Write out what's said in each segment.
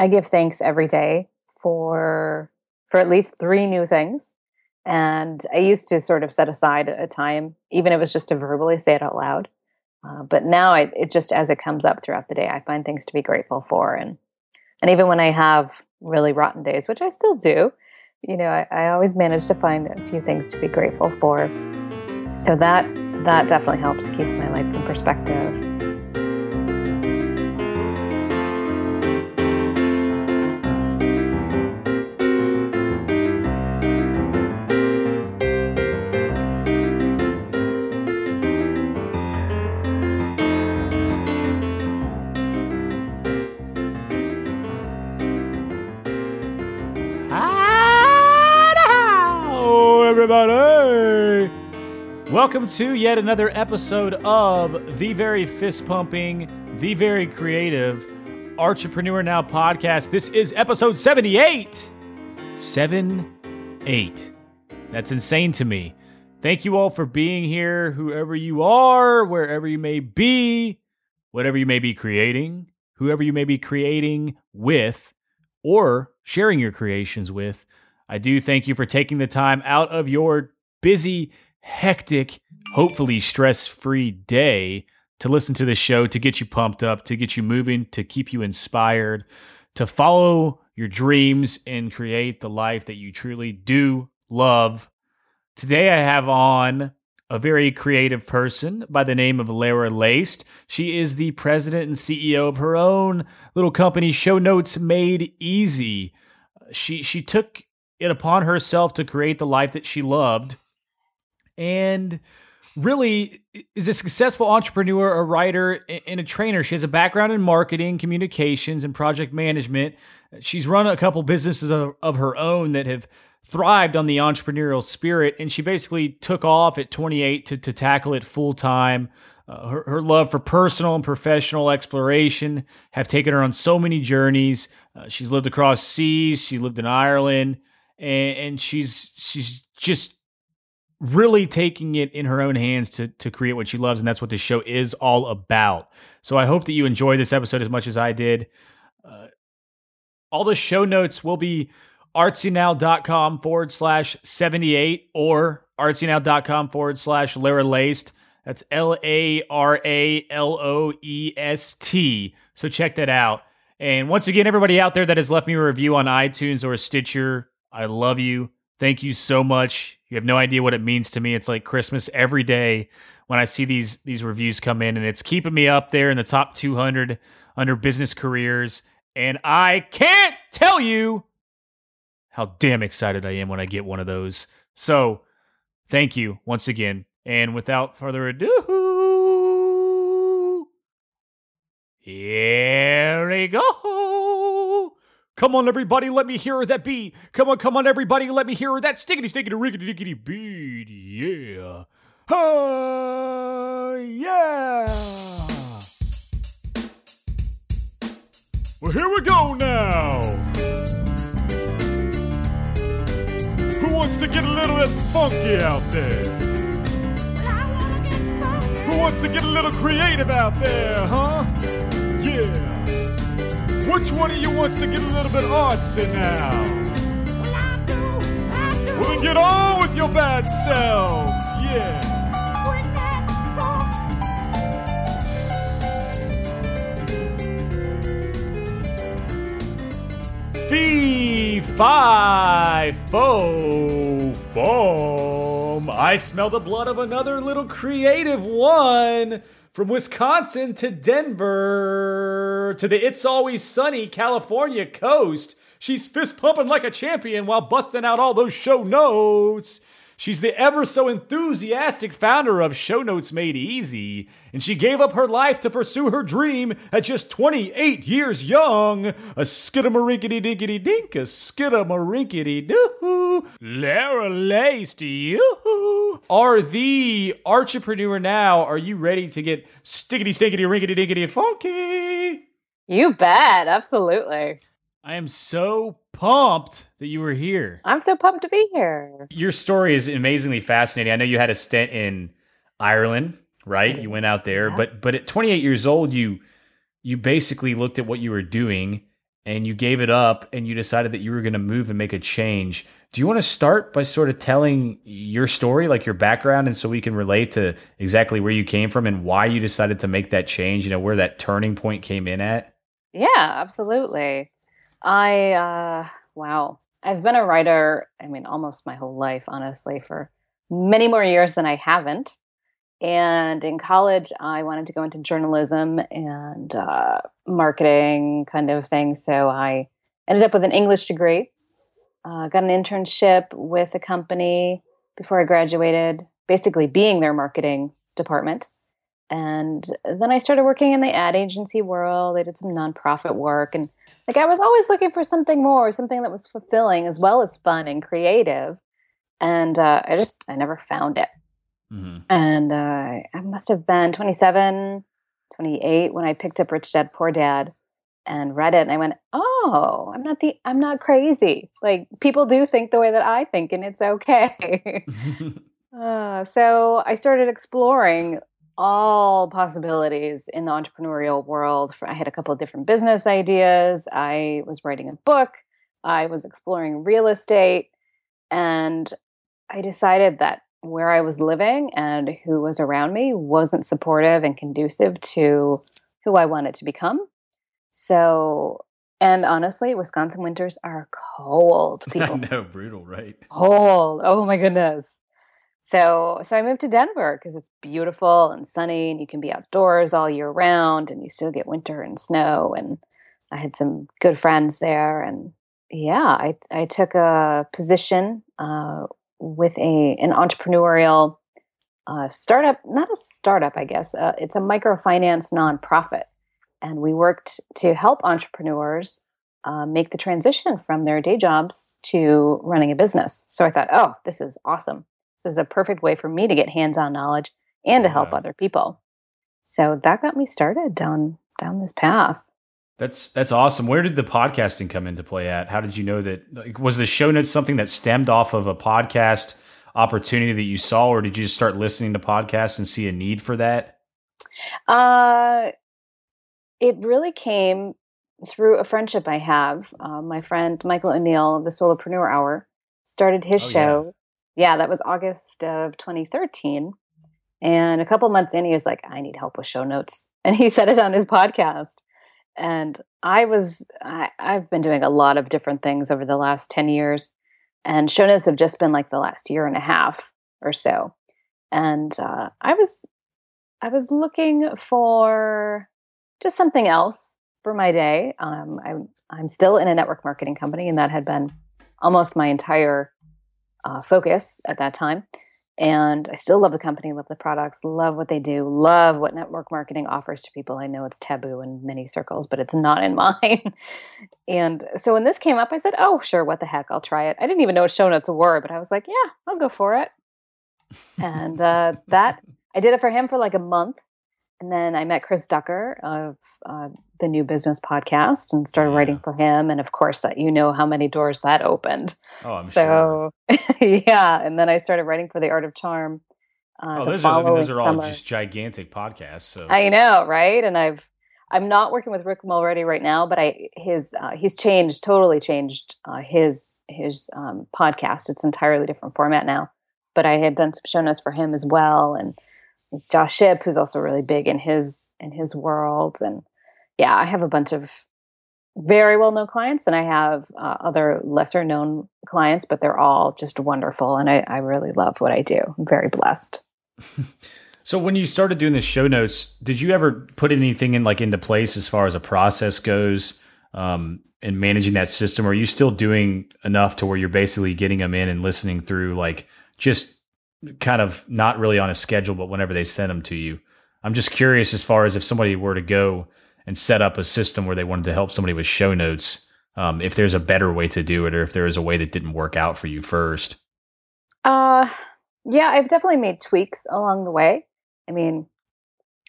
I give thanks every day for for at least three new things. And I used to sort of set aside a time, even if it was just to verbally say it out loud. Uh, but now I, it just as it comes up throughout the day, I find things to be grateful for. And and even when I have really rotten days, which I still do, you know, I, I always manage to find a few things to be grateful for. So that that definitely helps, keeps my life in perspective. Welcome to yet another episode of the very fist pumping, the very creative Entrepreneur Now podcast. This is episode 78. 7 8. That's insane to me. Thank you all for being here, whoever you are, wherever you may be, whatever you may be creating, whoever you may be creating with, or sharing your creations with. I do thank you for taking the time out of your busy, hectic, hopefully stress free day to listen to the show, to get you pumped up, to get you moving, to keep you inspired, to follow your dreams and create the life that you truly do love. Today, I have on a very creative person by the name of Lara Loest. She is the president and CEO of her own little company, Show Notes Made Easy. She she took it upon herself to create the life that she loved and really is a successful entrepreneur, a writer, and a trainer. She has a background in marketing, communications, and project management. She's run a couple businesses of, of her own that have thrived on the entrepreneurial spirit, and she basically took off at 28 to, to tackle it full time. Uh, her, her love for personal and professional exploration have taken her on so many journeys. Uh, she's lived across seas. She lived in Ireland and, and she's she's just really taking it in her own hands to to create what she loves and that's what this show is all about. So i hope that you enjoy this episode as much as i did. Uh, all the show notes will be artsynow.com forward slash 78 or artsynow.com forward slash lara loest. That's l-a-r-a-l-o-e-s-t so check that out. And once again everybody out there that has left me a review on itunes or stitcher I love you. Thank you so much. You have no idea what it means to me. It's like Christmas every day when I see these these reviews come in and it's keeping me up there in the top 200 under business careers and I can't tell you how damn excited I am when I get one of those. So, thank you once again. And without further ado, here we go. Come on, everybody, let me hear that beat. Come on, come on, everybody, let me hear that stickety, stickety, rickety, dickety beat. Yeah. Uh, yeah. Well, here we go now. Who wants to get a little bit funky out there? Who wants to get a little creative out there, huh? Yeah. Which one of you wants to get a little bit artsy now? Well, I do, I do. Well, then get on with your bad selves, yeah. Fee, fi, fo, foam. I smell the blood of another little creative one. From Wisconsin to Denver to the It's Always Sunny California coast, she's fist pumping like a champion while busting out all those show notes. She's the ever so enthusiastic founder of Show Notes Made Easy, and she gave up her life to pursue her dream at just 28 years young. A skidamarinkity dinkity dink, a skidamarinkity doo. Lara Loest, you are the entrepreneur now. Are you ready to get stickety stinkity rinkety dinkity funky? You bet, absolutely. I am so pumped that you were here. I'm so pumped to be here. Your story is amazingly fascinating. I know you had a stint in Ireland, right? You went out there, yeah. but but at 28 years old, you you basically looked at what you were doing and you gave it up and you decided that you were going to move and make a change. Do you want to start by sort of telling your story, like your background, and so we can relate to exactly where you came from and why you decided to make that change, you know, where that turning point came in at? Yeah, absolutely. I, uh, wow. I've been a writer, I mean, almost my whole life, honestly, for many more years than I haven't. And in college, I wanted to go into journalism and uh, marketing kind of thing. So I ended up with an English degree, uh, got an internship with a company before I graduated, basically being their marketing department. And then I started working in the ad agency world. I did some nonprofit work. And like I was always looking for something more, something that was fulfilling as well as fun and creative. And uh, I just, I never found it. Mm-hmm. And uh, I must have been 27, 28 when I picked up Rich Dad Poor Dad and read it and I went, "Oh, I'm not the I'm not crazy. Like people do think the way that I think and it's okay." uh, so I started exploring all possibilities in the entrepreneurial world. I had a couple of different business ideas. I was writing a book. I was exploring real estate and I decided that where I was living and who was around me wasn't supportive and conducive to who I wanted to become. So, and honestly, Wisconsin winters are cold. People, know, brutal, right? Cold. Oh my goodness. So, so I moved to Denver because it's beautiful and sunny, and you can be outdoors all year round, and you still get winter and snow. And I had some good friends there, and yeah, I I took a position uh, with a an entrepreneurial uh, startup, not a startup, I guess. Uh, it's a microfinance nonprofit, and we worked to help entrepreneurs uh, make the transition from their day jobs to running a business. So I thought, oh, this is awesome. This is a perfect way for me to get hands-on knowledge and to help other people. So that got me started down down this path. That's that's awesome. Where did the podcasting come into play at? How did you know that like, was the show notes something that stemmed off of a podcast opportunity that you saw or did you just start listening to podcasts and see a need for that? Uh it really came through a friendship I have. Uh, my friend Michael O'Neill of the Solopreneur Hour started his oh, show. Yeah. that was August of 2013. And a couple months in, he was like, I need help with show notes. And he said it on his podcast and I was I, I've been doing a lot of different things over the last 10 years and show notes have just been like the last year and a half or so and uh, I was I was looking for just something else for my day um, I'm I'm still in a network marketing company and that had been almost my entire uh, focus at that time and I still love the company, love the products, love what they do, love what network marketing offers to people. I know it's taboo in many circles, but it's not in mine. and so when this came up, I said, "Oh, sure, what the heck? I'll try it." I didn't even know what show notes were, but I was like, "Yeah, I'll go for it." and uh, that I did it for him for like a month, and then I met Chris Ducker of uh, the New Business Podcast and started yeah. writing for him. And of course, that you know how many doors that opened. Oh, I'm so, sure. yeah. And then I started writing for The Art of Charm. Uh, oh, those are, I mean, those are all just gigantic podcasts. So I know, right? And I've I'm not working with Rick Mulready right now, but I his uh, he's changed totally changed uh, his his um, podcast. It's entirely different format now. But I had done some show notes for him as well, and Josh Shipp, who's also really big in his in his world, and yeah, I have a bunch of very well known clients, and I have uh, other lesser known clients, but they're all just wonderful, and I, I really love what I do. I'm very blessed. so when you started doing the show notes, did you ever put anything in like into place as far as a process goes? Um, and managing that system, are you still doing enough to where you're basically getting them in and listening through like just kind of not really on a schedule, but whenever they send them to you. I'm just curious as far as if somebody were to go and set up a system where they wanted to help somebody with show notes, um, if there's a better way to do it or if there is a way that didn't work out for you first. Uh, yeah, I've definitely made tweaks along the way. I mean,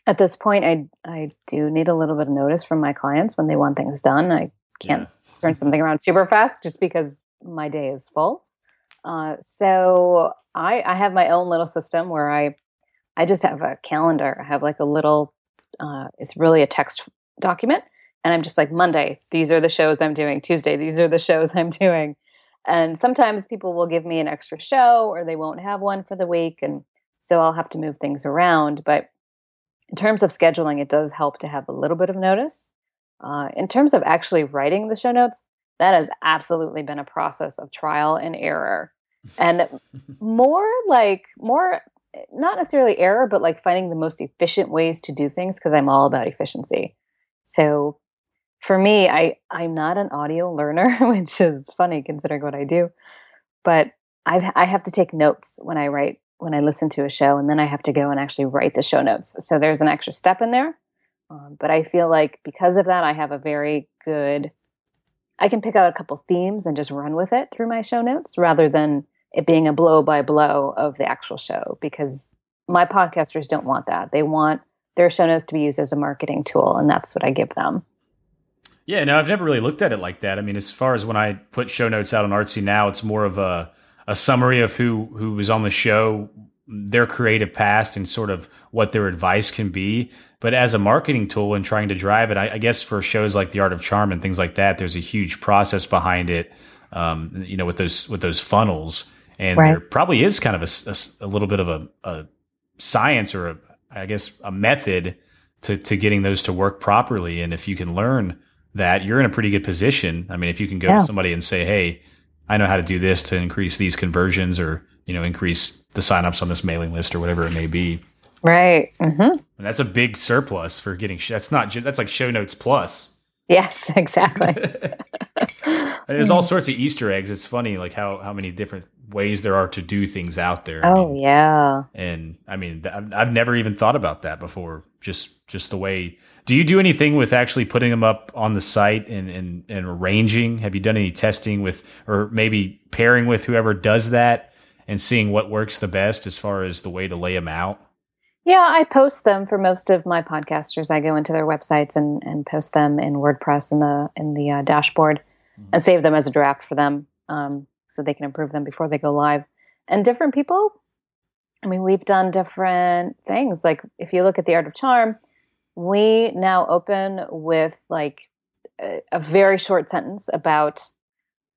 at this point, I I do need a little bit of notice from my clients when they want things done. I can't yeah. turn something around super fast just because my day is full. Uh, so I, I have my own little system where I I just have a calendar. I have like a little uh, it's really a text document and I'm just like Monday, these are the shows I'm doing. Tuesday, these are the shows I'm doing. And sometimes people will give me an extra show or they won't have one for the week. And so I'll have to move things around. But in terms of scheduling, it does help to have a little bit of notice. Uh, in terms of actually writing the show notes, that has absolutely been a process of trial and error. And more like, more, not necessarily error, but like finding the most efficient ways to do things because I'm all about efficiency. So for me, I I'm not an audio learner, which is funny considering what I do. But I I have to take notes when I write when I listen to a show, and then I have to go and actually write the show notes. So there's an extra step in there. Um, but I feel like because of that, I have a very good. I can pick out a couple themes and just run with it through my show notes rather than it being a blow by blow of the actual show because my podcasters don't want that. They want their show notes to be used as a marketing tool, and that's what I give them. Yeah, no, I've never really looked at it like that. I mean, as far as when I put show notes out on Artsy now, it's more of a a summary of who who was on the show, their creative past, and sort of what their advice can be. But as a marketing tool and trying to drive it, I, I guess for shows like The Art of Charm and things like that, there's a huge process behind it. Um, you know, with those with those funnels, and right. there probably is kind of a, a, a little bit of a, a science or a, I guess a method to to getting those to work properly. And if you can learn that, you're in a pretty good position. I mean, if you can go yeah. to somebody and say, "Hey, I know how to do this to increase these conversions, or you know, increase the signups on this mailing list, or whatever it may be." Right. Mm-hmm. And that's a big surplus for getting. Sh- that's not. Just, that's like show notes plus. Yes, exactly. There's all sorts of Easter eggs. It's funny, like how how many different ways there are to do things out there. Oh I mean, yeah. And I mean, I've never even thought about that before. Just just the way do you do anything with actually putting them up on the site and, and, and arranging? Have you done any testing with, or maybe pairing with whoever does that and seeing what works the best as far as the way to lay them out? Yeah, I post them for most of my podcasters. I go into their websites and, and post them in WordPress in the in the uh, dashboard mm-hmm. and save them as a draft for them, um, so they can improve them before they go live. And different people, I mean, we've done different things. Like if you look at the Art of Charm, we now open with like a, a very short sentence about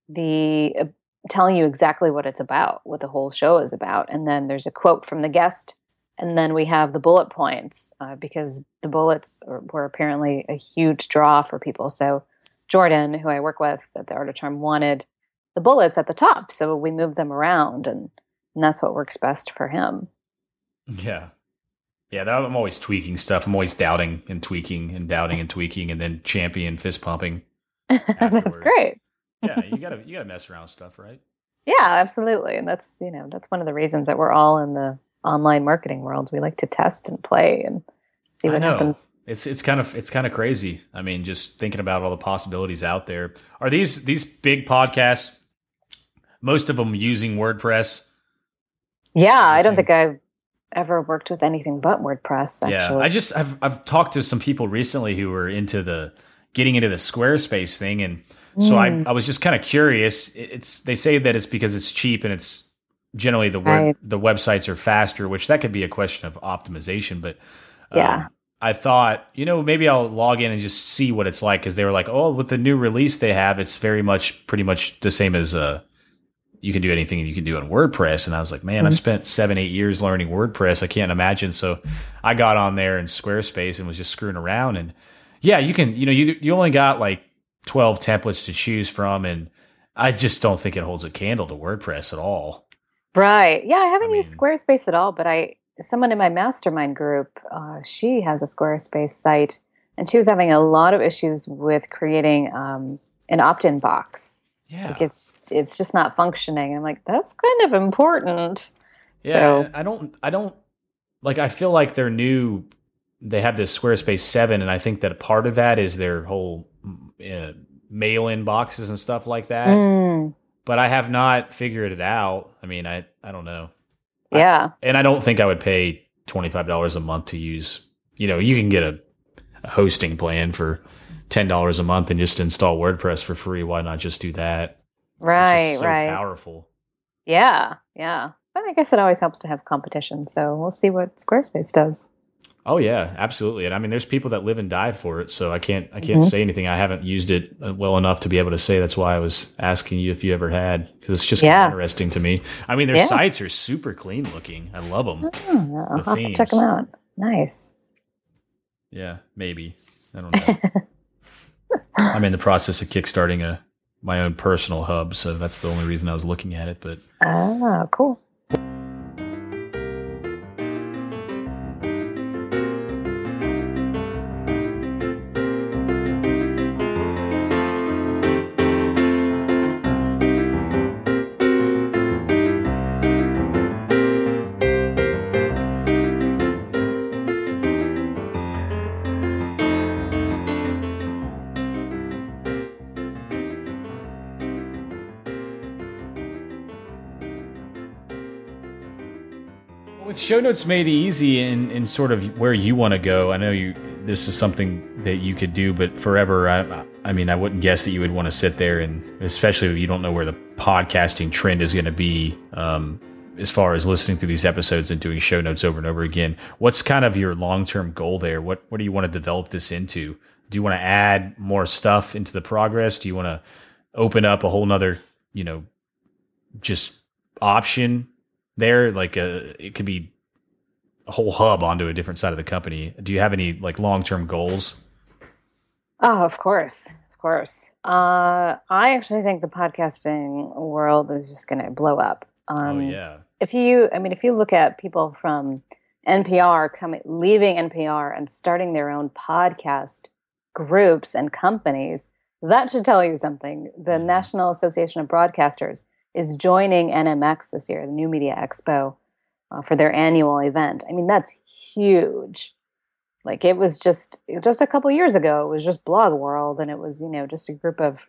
the uh, telling you exactly what it's about, what the whole show is about, and then there's a quote from the guest, and then we have the bullet points uh, because the bullets are, were apparently a huge draw for people. So Jordan, who I work with at the Art of Charm, wanted the bullets at the top, so we moved them around, and, and that's what works best for him. Yeah, yeah, that, I'm always tweaking stuff. I'm always doubting and tweaking and doubting and tweaking and then champion fist pumping. that's great. Yeah, you gotta you gotta mess around with stuff, right? Yeah, absolutely. And that's you know, that's one of the reasons that we're all in the online marketing world. We like to test and play and see what happens. It's it's kind of it's kind of crazy. I mean, just thinking about all the possibilities out there. Are these these big podcasts most of them using WordPress? Yeah, I don't think I've ever worked with anything but WordPress. Actually. Yeah, I just I've I've talked to some people recently who were into the getting into the Squarespace thing, and so I mm. I was just kind of curious. It's they say that it's because it's cheap and it's generally the word right. the websites are faster, which that could be a question of optimization, but um, yeah. I thought, you know, maybe I'll log in and just see what it's like because they were like, oh, with the new release they have, it's very much pretty much the same as uh, you can do anything you can do in WordPress. And I was like, man, mm-hmm. I spent seven, eight years learning WordPress. I can't imagine. So I got on there in Squarespace and was just screwing around. And yeah, you can, you know, you, you only got like 12 templates to choose from. And I just don't think it holds a candle to WordPress at all. Right. Yeah. I haven't I mean, used Squarespace at all, but I, someone in my mastermind group, uh, she has a Squarespace site and she was having a lot of issues with creating um, an opt-in box yeah. Like it's it's just not functioning. I'm like, that's kind of important. Yeah, so, I don't I don't like I feel like they're new they have this Squarespace 7 and I think that a part of that is their whole uh, mail-in boxes and stuff like that. Mm. But I have not figured it out. I mean, I I don't know. Yeah. I, and I don't think I would pay $25 a month to use, you know, you can get a, a hosting plan for ten dollars a month and just install WordPress for free. Why not just do that? Right, so right. Powerful. Yeah, yeah. But I guess it always helps to have competition. So we'll see what Squarespace does. Oh yeah, absolutely. And I mean, there's people that live and die for it. So I can't I can't mm-hmm. say anything. I haven't used it uh, well enough to be able to say. That's why I was asking you if you ever had because it's just yeah. interesting to me. I mean, their yeah. sites are super clean looking. I love them. Oh, I'll the have themes. to check them out. Nice. Yeah, maybe. I don't know. I'm in the process of kickstarting a my own personal hub, so that's the only reason I was looking at it. But oh, cool. Notes made easy and, and sort of where you want to go, I know you this is something that you could do, but forever, I, I mean, I wouldn't guess that you would want to sit there and, especially if you don't know where the podcasting trend is going to be, um, as far as listening through these episodes and doing show notes over and over again. What's kind of your long term goal there? What what do you want to develop this into? Do you want to add more stuff into the progress? Do you want to open up a whole nother, you know, just option there? Like a, uh, it could be a whole hub onto a different side of the company. Do you have any like long term goals? Oh, of course, of course. Uh, I actually think the podcasting world is just going to blow up. Oh, um, oh yeah. If you, I mean, if you look at people from NPR coming, leaving NPR and starting their own podcast groups and companies, that should tell you something. The mm-hmm. National Association of Broadcasters is joining NMX this year, the New Media Expo, uh, for their annual event. I mean, that's huge. Like it was just just a couple years ago, it was just Blog World, and it was you know just a group of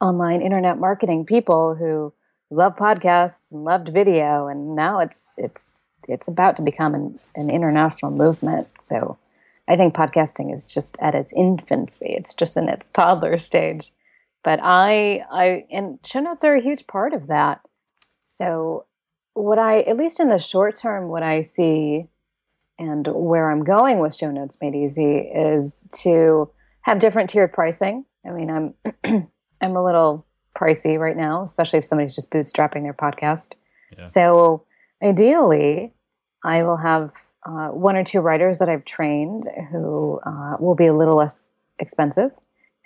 online internet marketing people who love podcasts and loved video, and now it's it's it's about to become an, an international movement. So I think podcasting is just at its infancy. It's just in its toddler stage. But I, I, and show notes are a huge part of that. So, what I, at least in the short term, what I see and where I'm going with show notes made easy is to have different tiered pricing. I mean, I'm, I'm a little pricey right now, especially if somebody's just bootstrapping their podcast. Yeah. So, ideally, I will have uh, one or two writers that I've trained who uh, will be a little less expensive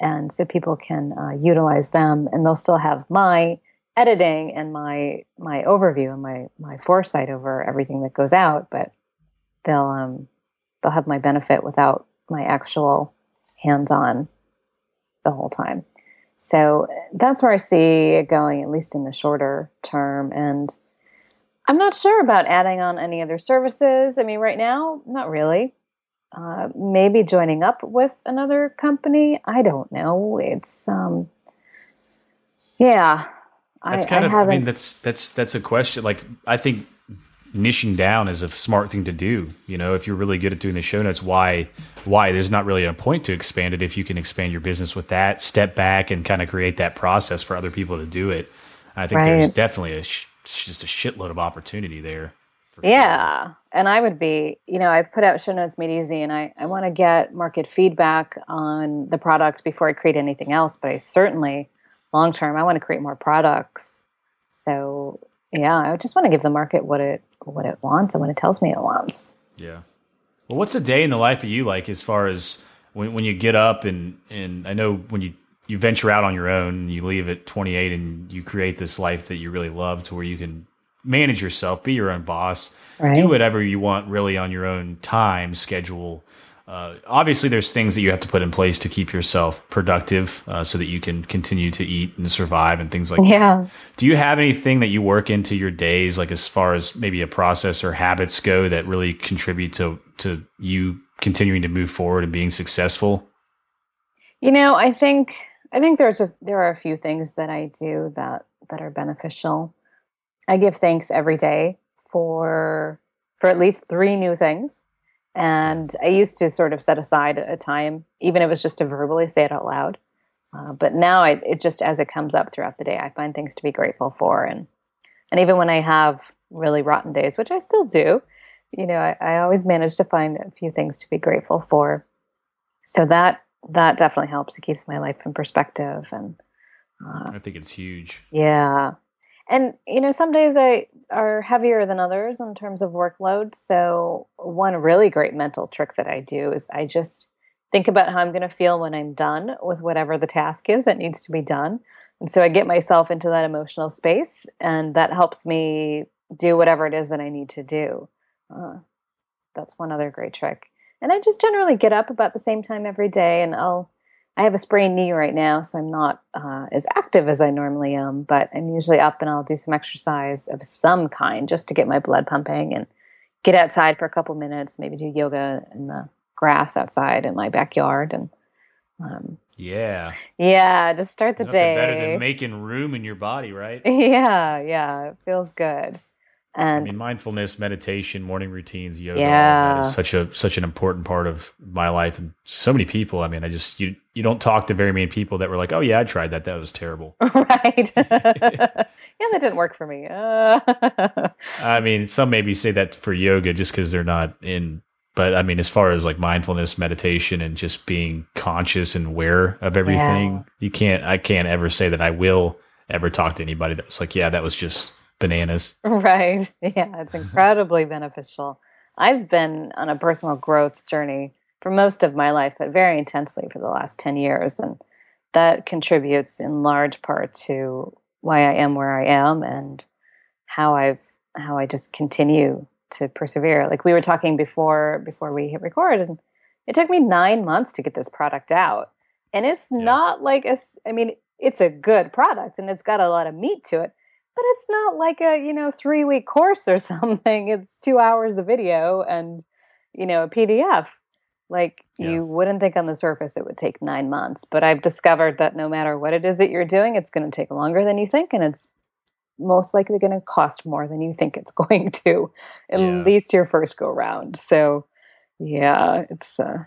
and so people can uh, utilize them and they'll still have my editing and my my overview and my my foresight over everything that goes out but they'll um they'll have my benefit without my actual hands on the whole time so that's where i see it going at least in the shorter term and i'm not sure about adding on any other services i mean right now not really uh, maybe joining up with another company. I don't know. It's um, yeah. That's I, kind I of. Haven't... I mean, that's that's that's a question. Like, I think niching down is a smart thing to do. You know, if you're really good at doing the show notes, why why there's not really a point to expand it if you can expand your business with that. Step back and kind of create that process for other people to do it. I think right. there's definitely a sh- just a shitload of opportunity there yeah. Sure. And I would be, you know, I put out show notes made easy and I, I want to get market feedback on the product before I create anything else. But I certainly, long term, I want to create more products. So yeah, I just want to give the market what it what it wants and what it tells me it wants. Yeah. Well, what's a day in the life of you like as far as when, when you get up and, and I know when you, you venture out on your own, and you leave at 28 and you create this life that you really love to where you can manage yourself, be your own boss, right. do whatever you want really on your own time schedule. Uh, obviously, there's things that you have to put in place to keep yourself productive uh, so that you can continue to eat and survive and things like yeah. that. Do you have anything that you work into your days, like as far as maybe a process or habits go, that really contribute to to you continuing to move forward and being successful? You know, I think I think there's a there are a few things that I do that that are beneficial. I give thanks every day for for at least three new things. And I used to sort of set aside a time, even if it was just to verbally say it out loud. Uh, but now I, it just as it comes up throughout the day, I find things to be grateful for, and and even when I have really rotten days, which I still do, you know, I, I always manage to find a few things to be grateful for. So that that definitely helps. It keeps my life in perspective, and uh, I think it's huge. Yeah, and you know, some days I are heavier than others in terms of workload. So one really great mental trick that I do is I just think about how I'm going to feel when I'm done with whatever the task is that needs to be done. And so I get myself into that emotional space, and that helps me do whatever it is that I need to do. Uh, that's one other great trick. And I just generally get up about the same time every day, and I'll. I have a sprained knee right now, so I'm not uh, as active as I normally am. But I'm usually up, and I'll do some exercise of some kind just to get my blood pumping and get outside for a couple minutes. Maybe do yoga in the grass outside in my backyard, and um, yeah, yeah, just start the day. Better than making room in your body, right? Yeah, yeah, it feels good. And I mean, mindfulness, meditation, morning routines, yoga, yeah. is such a such an important part of my life, and so many people. I mean, I just you you don't talk to very many people that were like, "Oh yeah, I tried that. That was terrible." Right? yeah, that didn't work for me. Uh. I mean, some maybe say that for yoga just because they're not in. But I mean, as far as like mindfulness, meditation, and just being conscious and aware of everything, yeah. you can't. I can't ever say that I will ever talk to anybody that was like, "Yeah, that was just." Bananas. Right. Yeah, it's incredibly beneficial. I've been on a personal growth journey for most of my life, but very intensely for the last 10 years. And that contributes in large part to why I am where I am and how I've how I just continue to persevere. Like we were talking before before we hit record and it took me 9 months to get this product out. And it's yeah. not like a I mean, it's a good product and it's got a lot of meat to it, but it's not like a you know three week course or something it's two hours of video and you know a pdf like yeah. you wouldn't think on the surface it would take nine months but i've discovered that no matter what it is that you're doing it's going to take longer than you think and it's most likely going to cost more than you think it's going to at yeah. least your first go round so yeah it's uh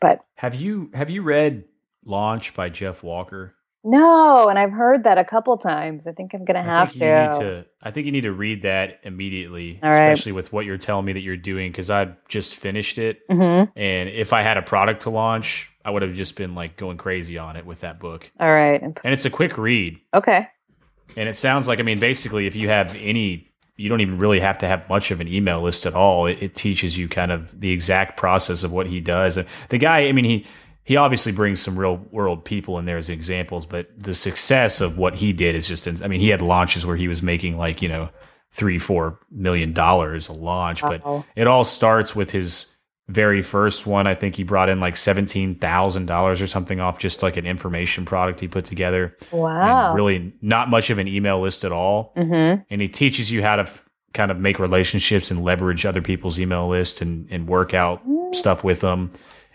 but have you have you read launch by jeff walker no, and I've heard that a couple times. I think I'm gonna have to. to. I think you need to read that immediately, especially with what you're telling me that you're doing. Because I just finished it, mm-hmm. and if I had a product to launch, I would have just been like going crazy on it with that book. All right, and it's a quick read. Okay. And it sounds like I mean, basically, if you have any, you don't even really have to have much of an email list at all. It, it teaches you kind of the exact process of what he does. And the guy, I mean, he he obviously brings some real world people in there as examples, but the success of what he did is just, I mean, he had launches where he was making like, you know, three, four million dollars a launch, but it all starts with his very first one. I think he brought in like $17,000 or something off just like an information product he put together. Wow. really not much of an email list at all. Mm-hmm. And he teaches you how to f- kind of make relationships and leverage other people's email lists and, and work out mm. stuff with them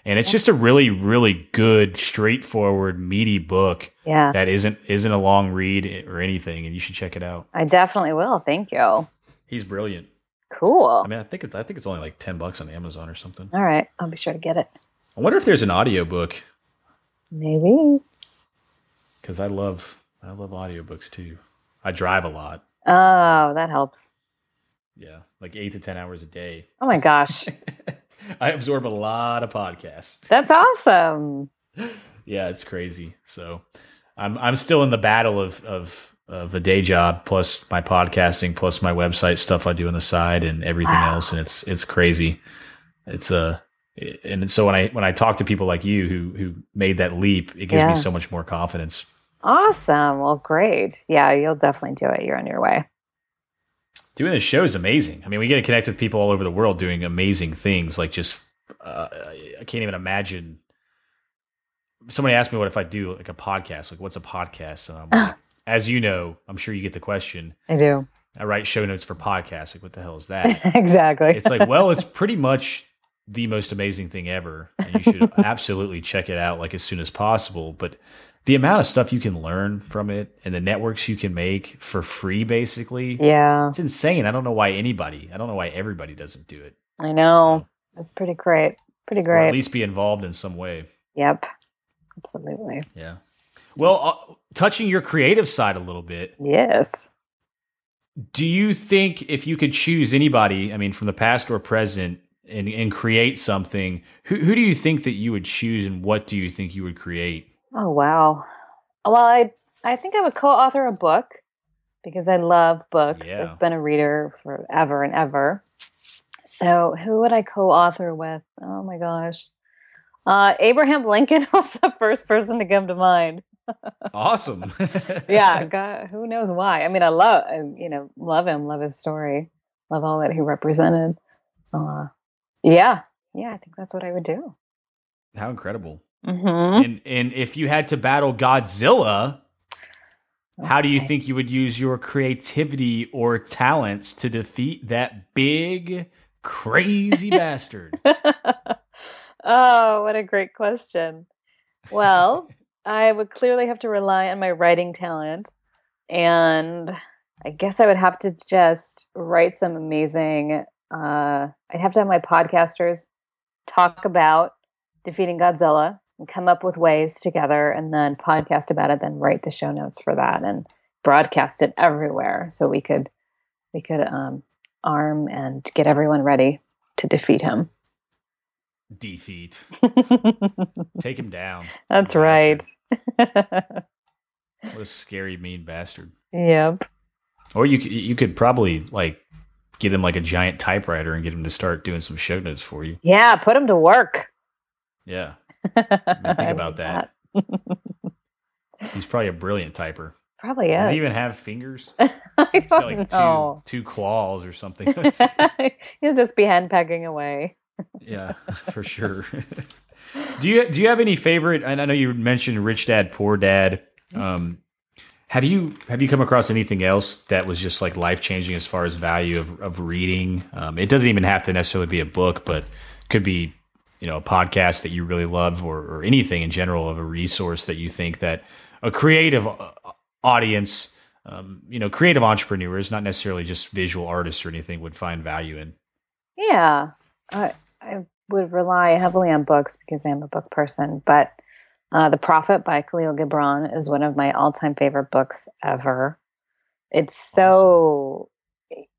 and it's just a really really good straightforward meaty book yeah. that isn't isn't a long read or anything and you should check it out. I definitely will. Thank you. He's brilliant. Cool. I mean i think it's i think it's only like 10 bucks on amazon or something. All right. I'll be sure to get it. I wonder if there's an audiobook. Maybe. Because i love i love audiobooks too. I drive a lot. Oh that helps. Yeah like eight to ten hours a day. Oh my gosh I absorb a lot of podcasts. That's awesome. yeah, it's crazy. So I'm I'm still in the battle of of of a day job plus my podcasting plus my website stuff I do on the side and everything wow. else and it's it's crazy. It's a uh, and so when I when I talk to people like you who who made that leap, it gives yeah. me so much more confidence. Awesome. Well, great. Yeah, you'll definitely do it. You're on your way doing this show is amazing. I mean, we get to connect with people all over the world doing amazing things. Like just, uh, I can't even imagine. Somebody asked me what if I do like a podcast? Like, what's a podcast? And like, as you know, I'm sure you get the question. I do. I write show notes for podcasts. Like, what the hell is that? exactly. It's like, well, it's pretty much the most amazing thing ever, and you should absolutely check it out like as soon as possible. But the amount of stuff you can learn from it and the networks you can make for free basically yeah. it's insane. I don't know why anybody i don't know why everybody doesn't do it. I know. So, that's pretty great pretty great at least be involved in some way. Yep. Absolutely. Yeah. Well uh, touching your creative side a little bit. Yes. Do you think if you could choose anybody, I mean, from the past or present, and, and create something, who, who do you think that you would choose and what do you think you would create? Oh, wow. Well, I, I think I would co author a book because I love books. Yeah. I've been a reader forever and ever. So, who would I co author with? Oh my gosh. Uh, Abraham Lincoln was the first person to come to mind. awesome. yeah, God, who knows why? I mean, I love, you know, love him, love his story, love all that he represented. Uh, yeah, yeah, I think that's what I would do. How incredible! Mm-hmm. And and if you had to battle Godzilla, how do you think you would use your creativity or talents to defeat that big, crazy bastard? oh, what a great question. Well, I would clearly have to rely on my writing talent. And I guess I would have to just write some amazing, uh, I'd have to have my podcasters talk about defeating Godzilla and come up with ways together and then podcast about it, then write the show notes for that and broadcast it everywhere so we could we could um, arm and get everyone ready to defeat him. Defeat. Take him down. That's right. what a scary, mean bastard. Yep. Or you you could probably like get him like a giant typewriter and get him to start doing some show notes for you. Yeah, put him to work. Yeah. think about that. He's probably a brilliant typer. Probably is. Does he even have fingers? I don't like know. Two, two claws or something. He'll just be henpecking away. yeah, for sure. do you do you have any favorite? And I know you mentioned Rich Dad Poor Dad. Um, have you have you come across anything else that was just like life changing as far as value of, of reading? Um, it doesn't even have to necessarily be a book, but could be you know a podcast that you really love or, or anything in general of a resource that you think that a creative uh, audience um, you know creative entrepreneurs not necessarily just visual artists or anything would find value in? Yeah. I i would rely heavily on books because i'm a book person but uh, the prophet by kahlil gibran is one of my all-time favorite books ever. It's so.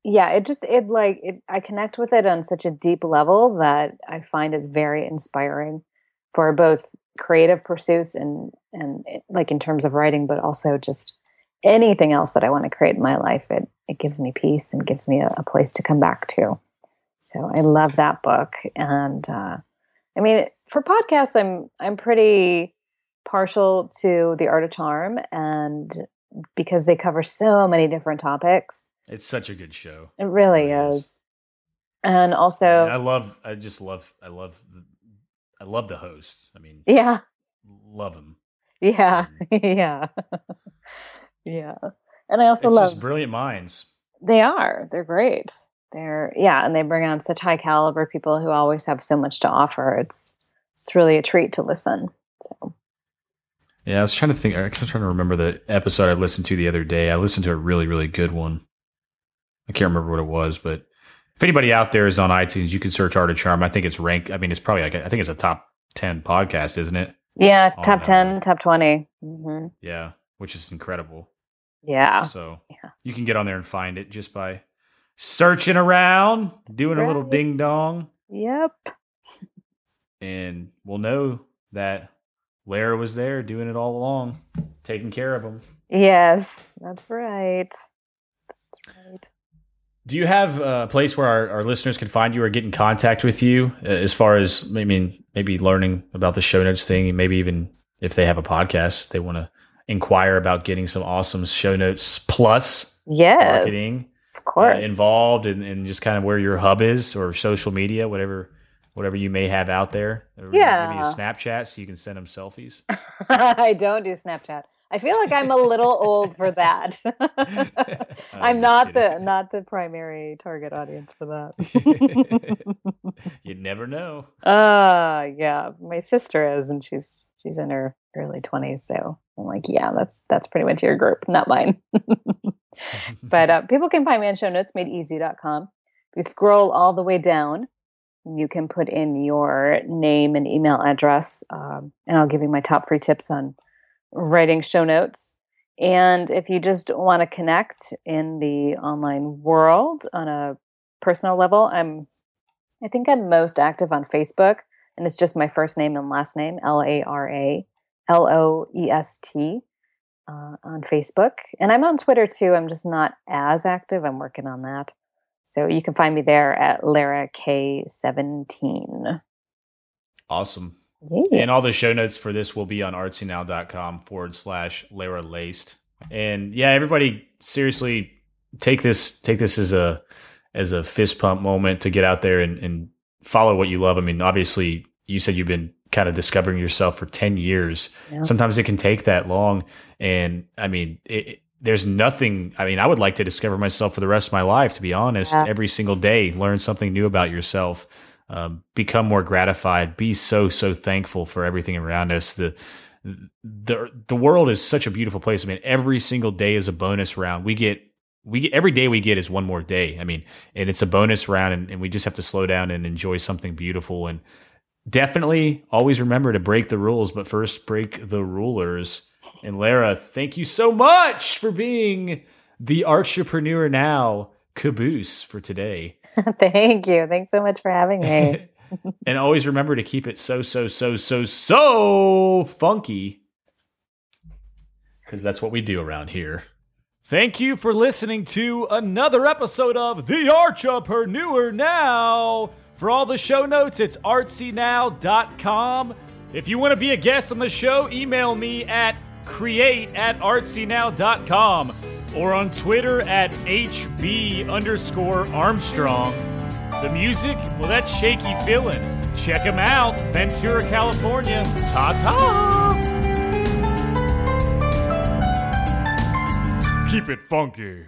Yeah it just it like it i connect with it on such a deep level that i find is very inspiring for both creative pursuits and and it, like in terms of writing but also just anything else that i want to create in my life it it gives me peace and gives me a, a place to come back to. So i love that book and uh, i mean for podcasts i'm i'm pretty partial to the art of charm and because they cover so many different topics it's such a good show it really, it is. is. and also I love i just love i love the, I love the hosts. I mean, yeah, love them. Yeah, um, yeah, yeah. And I also love just brilliant minds. They are. They're great. They're yeah, and they bring on such high caliber people who always have so much to offer. It's it's really a treat to listen. So. Yeah, I was trying to think. I was trying to remember the episode I listened to the other day. I listened to a really, really good one. I can't remember what it was, but if anybody out there is on iTunes, you can search Art of Charm. I think it's ranked. I mean, it's probably like I think it's a top ten podcast, isn't it? Yeah, on, top ten, uh, top 20 mm-hmm. Yeah, which is incredible. Yeah. So yeah. you can get on there and find it just by searching around, doing right. a little ding dong. Yep. And we'll know that Lara was there doing it all along, taking care of them. Yes, that's right. That's right. Do you have a place where our, our listeners can find you or get in contact with you uh, as far as, I mean, maybe learning about the show notes thing, maybe even if they have a podcast, they want to inquire about getting some awesome show notes plus yes, marketing of course. Uh, involved and, and just kind of where your hub is or social media, whatever whatever you may have out there. yeah. Maybe a Snapchat so you can send them selfies. I don't do Snapchat. I feel like I'm a little old for that. I'm not kidding. the not the primary target audience for that. you never know. Uh yeah, my sister is, and she's she's in her early twenties, so I'm like, yeah, that's that's pretty much your group, not mine. but uh, people can find me on show notes madeeasy.com. If you scroll all the way down, you can put in your name and email address, um, and I'll give you my top free tips on writing show notes. And if you just want to connect in the online world on a personal level, I'm I think I'm most active on Facebook, and it's just my first name and last name, L A R A L O E S T, uh, on Facebook. And I'm on Twitter too. I'm just not as active. I'm working on that. So you can find me there at Lara K17. Awesome. And all the show notes for this will be on artsynow.com forward slash Lara Loest. And yeah, everybody seriously take this take this as a as a fist pump moment to get out there and, and follow what you love. I mean, obviously you said you've been kind of discovering yourself for 10 years. Yeah. Sometimes it can take that long. And I mean, it, there's nothing. I mean, I would like to discover myself for the rest of my life, to be honest. Yeah. Every single day, learn something new about yourself, um, become more gratified, be so, so thankful for everything around us. The, the, the world is such a beautiful place. I mean, every single day is a bonus round. We get we get, every day we get is one more day. I mean, and it's a bonus round, and, and, we just have to slow down and enjoy something beautiful. And definitely always remember to break the rules, but first break the rulers. And Lara, thank you so much for being the entrepreneur now caboose for today. thank you. Thanks so much for having me. and always remember to keep it so, so, so, so, so funky. Because that's what we do around here. Thank you for listening to another episode of The Entrepreneur Now. For all the show notes, it's artsynow.com. If you want to be a guest on the show, email me at create at artsynow.com or on Twitter at HB underscore Armstrong. The music, well, that's Shaky Feeling. Check them out, Ventura, California. Ta ta! Keep it funky.